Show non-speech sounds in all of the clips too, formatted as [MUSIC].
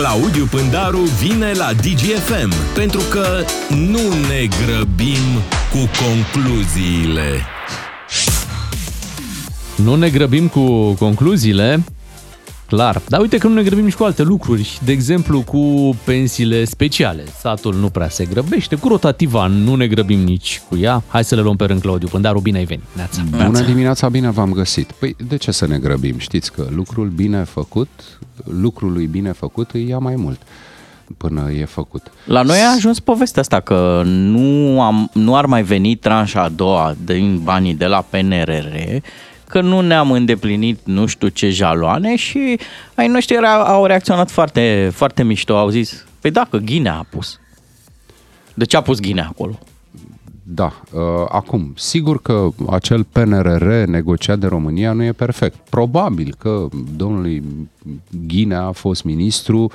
Claudiu Pândaru vine la DGFM pentru că nu ne grăbim cu concluziile. Nu ne grăbim cu concluziile, clar. Dar uite că nu ne grăbim nici cu alte lucruri. De exemplu, cu pensiile speciale. Statul nu prea se grăbește. Cu rotativa nu ne grăbim nici cu ea. Hai să le luăm pe rând, Claudiu Pândaru. Bine ai venit. Neața. Bună dimineața, bine v-am găsit. Păi de ce să ne grăbim? Știți că lucrul bine făcut, lucrului bine făcut îi ia mai mult până e făcut. La noi a ajuns povestea asta că nu, am, nu ar mai veni tranșa a doua din banii de la PNRR, că nu ne-am îndeplinit nu știu ce jaloane și ai noștri au reacționat foarte, foarte mișto, au zis, păi da, că Ghinea a pus. De ce a pus Ghinea acolo? Da, uh, acum, sigur că acel PNRR negociat de România nu e perfect. Probabil că domnului Ghinea a fost ministru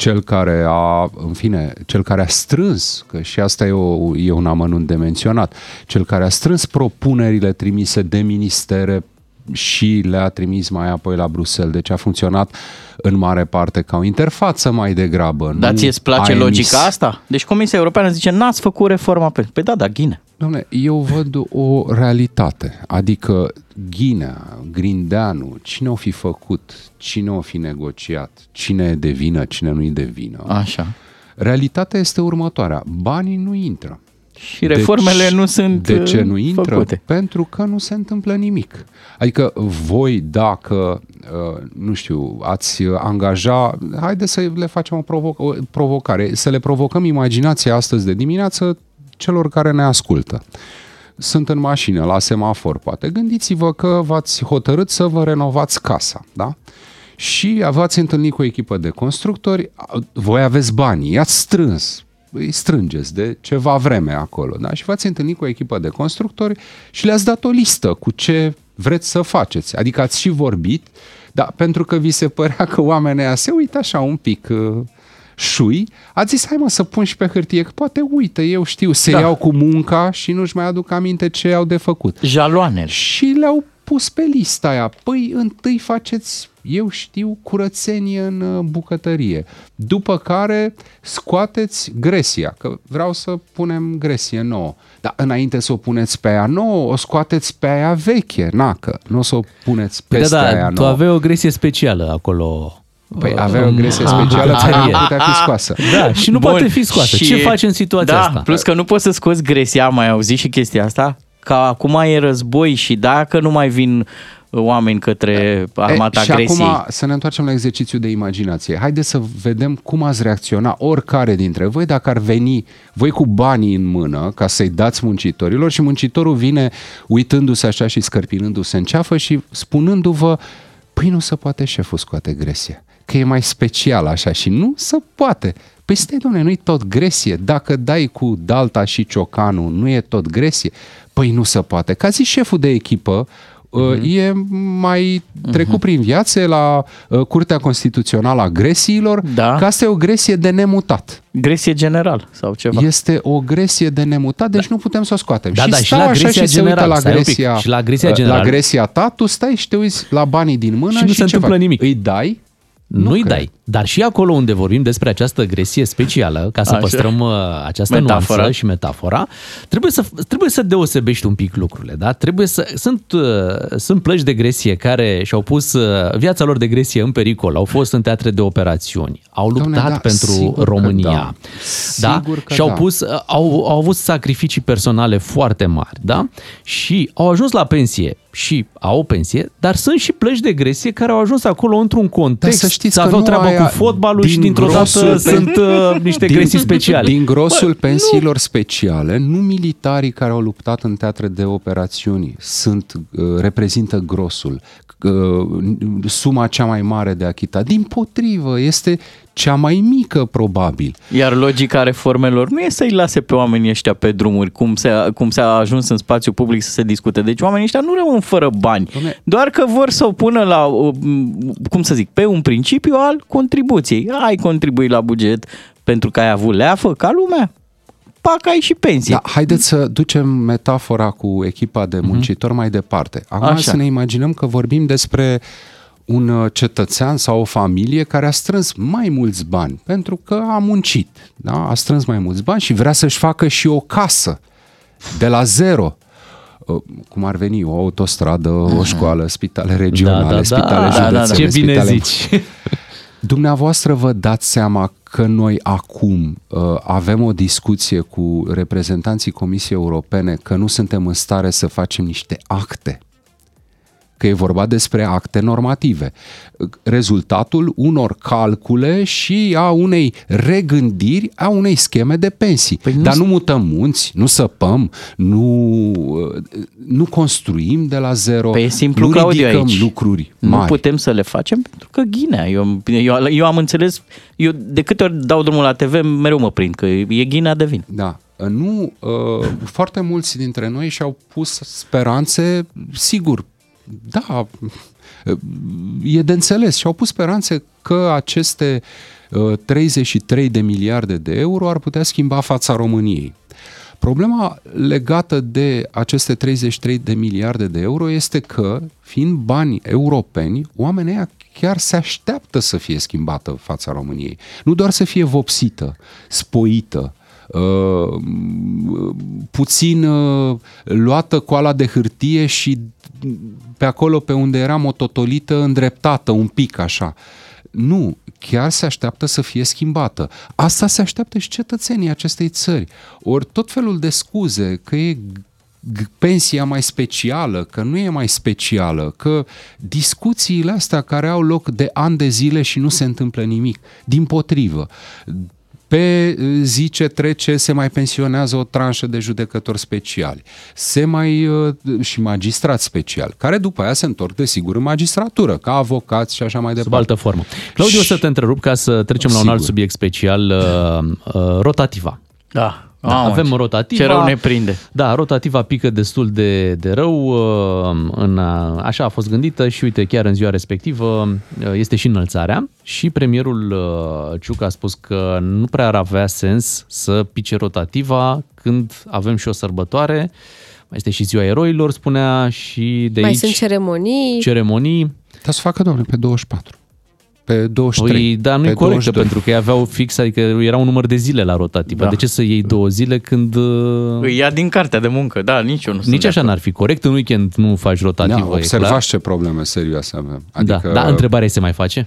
cel care a, în fine, cel care a strâns, că și asta e, o, e un amănunt de menționat, cel care a strâns propunerile trimise de ministere și le-a trimis mai apoi la Bruxelles. Deci a funcționat în mare parte ca o interfață mai degrabă. Dar ție îți place logica asta? Deci Comisia Europeană zice, n-ați făcut reforma pe... Păi da, da, Ghine. Dom'le, eu văd o realitate. Adică Ghinea, Grindeanu, cine o fi făcut, cine o fi negociat, cine e de vină, cine nu e de vină. Așa. Realitatea este următoarea. Banii nu intră. Și reformele deci, nu sunt De ce nu uh, intră? Făcute. Pentru că nu se întâmplă nimic. Adică voi, dacă, uh, nu știu, ați angaja, haideți să le facem o, provo- o provocare, să le provocăm imaginația astăzi de dimineață celor care ne ascultă. Sunt în mașină, la semafor, poate. Gândiți-vă că v-ați hotărât să vă renovați casa, da? Și v-ați întâlnit cu o echipă de constructori, voi aveți bani, i-ați strâns, îi strângeți de ceva vreme acolo. Da? Și v-ați întâlnit cu o echipă de constructori și le-ați dat o listă cu ce vreți să faceți. Adică ați și vorbit, dar pentru că vi se părea că oamenii ăia se uită așa un pic uh, șui, ați zis, hai mă să pun și pe hârtie, că poate uită, eu știu, se da. iau cu munca și nu-și mai aduc aminte ce au de făcut. Jaloanele. Și le-au pus pe lista aia. Păi întâi faceți, eu știu, curățenie în uh, bucătărie. După care scoateți gresia, că vreau să punem gresie nouă. Dar înainte să o puneți pe aia nouă, o scoateți pe aia veche, nacă. Nu o să o puneți Păi peste da, da, aia tu nouă. aveai o gresie specială acolo. Păi avea o gresie Ah, specială care bucătărie. nu putea fi scoasă. [LAUGHS] Da, și nu Bun, poate fi scoasă. și- Ce faci în situația da, asta? plus că nu poți să scoți gresia, am mai auzit și chestia asta, că acum e război și dacă nu mai vin oameni către armata e, și agresiei. acum să ne întoarcem la exercițiu de imaginație. Haideți să vedem cum ați reacționa oricare dintre voi dacă ar veni voi cu banii în mână ca să-i dați muncitorilor și muncitorul vine uitându-se așa și scărpinându-se în ceafă și spunându-vă păi nu se poate șeful scoate gresie, că e mai special așa și nu se poate. Păi stai, domnule, nu-i tot gresie. Dacă dai cu dalta și ciocanul, nu e tot gresie? Păi nu se poate. Ca zis șeful de echipă, uh-huh. e mai trecut uh-huh. prin viață la uh, Curtea Constituțională a Gresiilor, Da. că asta e o gresie de nemutat. Gresie general sau ceva. Este o gresie de nemutat, deci nu putem să o scoatem. Da, și da, și stau la așa gresia și se uită general, la stai un pic. gresia, Și la gresia uh, general. la gresia ta, tu stai și te uiți la banii din mână Și nu se ce întâmplă faci? nimic. Îi dai? Nu-i cred. dai. Dar și acolo unde vorbim despre această gresie specială, ca să Așa. păstrăm uh, această Metafora. nuanță și metafora, trebuie să, trebuie să deosebești un pic lucrurile. Da? Trebuie să, sunt, uh, sunt plăci de gresie care și-au pus uh, viața lor de gresie în pericol, au fost în teatre de operațiuni, au luptat Doamne, da, pentru sigur că România. da. Da? Sigur că și au, da. pus, uh, au, au avut sacrificii personale foarte mari. Da? Și au ajuns la pensie și au o pensie, dar sunt și plăci de gresie care au ajuns acolo într-un context să știți să că aveau nu treabă aia- cu fotbalul și din dintr-o dată grosul pe- sunt uh, niște gresii speciale. Din grosul Bă, pensiilor speciale, nu militarii care au luptat în teatre de operațiuni sunt, uh, reprezintă grosul, uh, suma cea mai mare de achitat. Din potrivă, este cea mai mică probabil. Iar logica reformelor nu e să-i lase pe oamenii ăștia pe drumuri, cum se, cum s-a ajuns în spațiu public să se discute. Deci oamenii ăștia nu rămân fără bani, Dom'le- doar că vor să o pună la, uh, cum să zic, pe un principiu al contribuției. Ai contribui la buget pentru că ai avut leafă ca lumea, pac, ai și pensie. Da, haideți să ducem metafora cu echipa de muncitori mai departe. Acum Așa. să ne imaginăm că vorbim despre un uh, cetățean sau o familie care a strâns mai mulți bani pentru că a muncit, da? a strâns mai mulți bani și vrea să-și facă și o casă de la zero uh, cum ar veni, o autostradă, o școală, spitale regionale, da, da, spitale da, județene, da, da. Ce bine spitale... zici. [LAUGHS] Dumneavoastră vă dați seama că noi acum uh, avem o discuție cu reprezentanții Comisiei Europene că nu suntem în stare să facem niște acte că e vorba despre acte normative. Rezultatul unor calcule și a unei regândiri a unei scheme de pensii. Păi nu Dar nu mutăm munți, nu săpăm, nu, nu construim de la zero, păi e simplu, nu Claudiu, ridicăm aici. lucruri mari. Nu putem să le facem pentru că ghinea. Eu, eu, eu am înțeles, eu de câte ori dau drumul la TV, mereu mă prind că e ghinea de vin. Da. Nu, uh, foarte mulți dintre noi și-au pus speranțe, sigur, da, e de înțeles și au pus speranțe că aceste 33 de miliarde de euro ar putea schimba fața României. Problema legată de aceste 33 de miliarde de euro este că, fiind bani europeni, oamenii chiar se așteaptă să fie schimbată fața României. Nu doar să fie vopsită, spoită, Uh, puțin uh, luată coala de hârtie și pe acolo pe unde era mototolită îndreptată un pic așa. Nu, chiar se așteaptă să fie schimbată. Asta se așteaptă și cetățenii acestei țări. Ori tot felul de scuze că e pensia mai specială, că nu e mai specială, că discuțiile astea care au loc de ani de zile și nu se întâmplă nimic. Din potrivă, pe zi ce trece se mai pensionează o tranșă de judecători speciali, se mai uh, și magistrați speciali, care după aia se întorc desigur în magistratură, ca avocați și așa mai departe. Sub altă formă. Claudiu, și... o să te întrerup ca să trecem Sigur. la un alt subiect special, uh, uh, rotativa. Da. Da, Mamă, avem rotativa. Ce rău ne prinde. Da, rotativa pică destul de, de rău. Uh, în, așa a fost gândită și uite, chiar în ziua respectivă uh, este și înălțarea și premierul uh, Ciuc a spus că nu prea ar avea sens să pice rotativa când avem și o sărbătoare. Mai este și ziua eroilor, spunea, și de Mai aici... sunt ceremonii. Ceremonii. Dar să facă, domnule, pe 24 pe 23. Păi, da, nu e corectă, 22. pentru că ei aveau fix, adică era un număr de zile la rotativă. Da. De ce să iei două zile când... Îi ia din cartea de muncă, da, nici eu nu Nici așa n-ar fi corect, în weekend nu faci rotativă, da, observați ce probleme serioase avem. Adică... Da, da, întrebarea se mai face?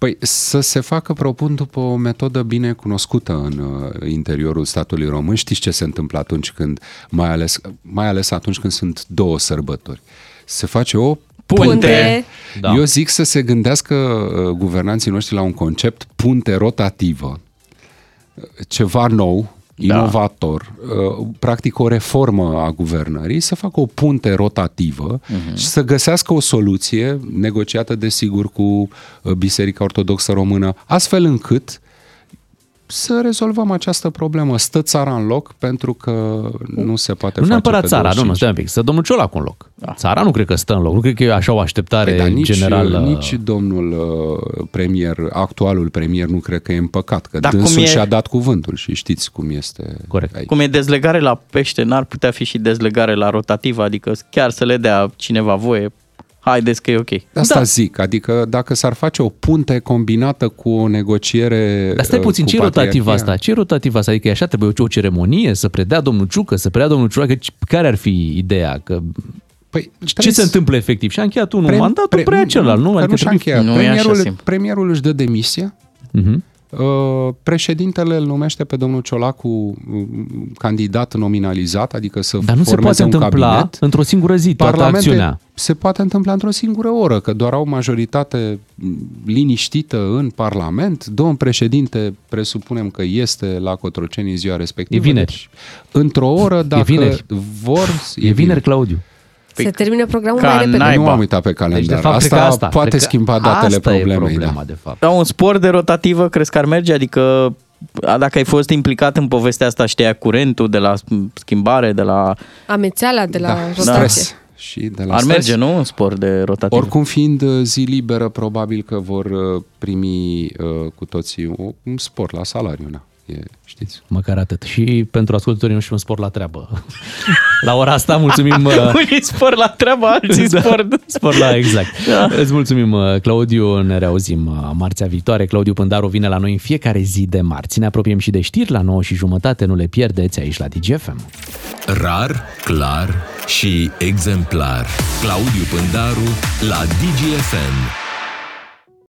Păi să se facă, propun, după o metodă bine cunoscută în uh, interiorul statului român. Știți ce se întâmplă atunci când, mai ales, mai ales atunci când sunt două sărbători. Se face o punte. Da. Eu zic să se gândească uh, guvernanții noștri la un concept punte rotativă, ceva nou, da. inovator, uh, practic o reformă a guvernării, să facă o punte rotativă uh-huh. și să găsească o soluție negociată, desigur, cu uh, Biserica Ortodoxă Română, astfel încât să rezolvăm această problemă. Stă țara în loc pentru că nu se poate nu face neapărat pe țara, 25. nu, nu, stai un pic, să domnul Ciolacu în loc. Da. Țara nu cred că stă în loc, nu cred că e așa o așteptare păi, nici, generală. Nici domnul uh, premier, actualul premier, nu cred că e împăcat, că Dar dânsul e... și-a dat cuvântul și știți cum este Corect. aici. Cum e dezlegare la pește, n-ar putea fi și dezlegare la rotativă, adică chiar să le dea cineva voie, haideți că e ok. Asta da. zic, adică dacă s-ar face o punte combinată cu o negociere Dar stai uh, puțin, ce e rotativa asta? Ce e rotativa asta? Adică e așa, trebuie o ceremonie, să predea domnul Ciucă, să predea domnul Ciucă, care ar fi ideea? Că Păi, ce se întâmplă efectiv? Și a încheiat unul pre, mandatul, pre, prea celălalt, nu? Adică nu și-a încheiat. Nu premierul, premierul își dă demisia, uh-huh. Uh, președintele îl numește pe domnul Ciolacu uh, candidat nominalizat, adică să Dar nu se poate un întâmpla cabinet. într-o singură zi toată acțiunea. Se poate întâmpla într-o singură oră, că doar au majoritate liniștită în Parlament. Domnul președinte, presupunem că este la Cotroceni în ziua respectivă. E vineri. Deci, într-o oră, dacă e vineri. vor... E, e vineri, Claudiu. Se păi termină programul ca mai repede. naiba. Nu am uitat pe calendar. Deci, de fapt, asta, cred că asta poate cred că schimba datele asta problemei. E problema, da. de fapt. Da, un spor de rotativă crezi că ar merge? Adică a, dacă ai fost implicat în povestea asta, știa curentul de la schimbare, de la... Amețeala de la da, rotație. stres. Și de la Ar stres. merge, nu? Un spor de rotativă. Oricum fiind uh, zi liberă, probabil că vor uh, primi uh, cu toții un spor la salariu. Na. E, știți. Măcar atât. Și pentru ascultătorii noștri un spor la treabă. [LAUGHS] la ora asta mulțumim... [LAUGHS] uh, Unii spor la treabă, alții Da, spor... spor la exact. Da. Îți mulțumim, uh, Claudiu. Ne reauzim uh, marțea viitoare. Claudiu Pândaru vine la noi în fiecare zi de marți. Ne apropiem și de știri la 9 și jumătate. Nu le pierdeți aici la DGFM. Rar, clar și exemplar. Claudiu Pândaru la DGFM.